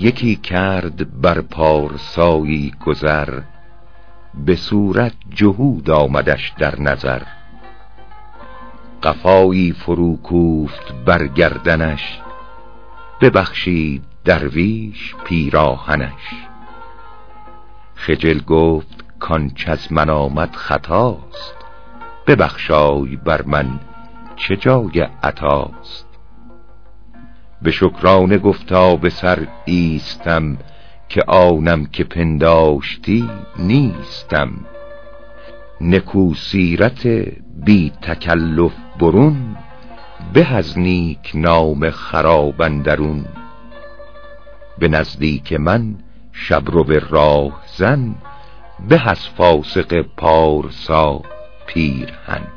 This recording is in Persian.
یکی کرد بر پارسایی گذر به صورت جهود آمدش در نظر. قفایی فرو کوفت بر گردنش ببخشید درویش پیراهنش. خجل گفت کانچ از من آمد خطاست ببخشای بر من چه جای عطاست. به شکرانه گفتا به سر ایستم که آنم که پنداشتی نیستم. نکو سیرت بی تکلف برون به از نیک نام خراب اندرون. به نزدیک من شبرو راه زن به از فاسق پارسا پیرهن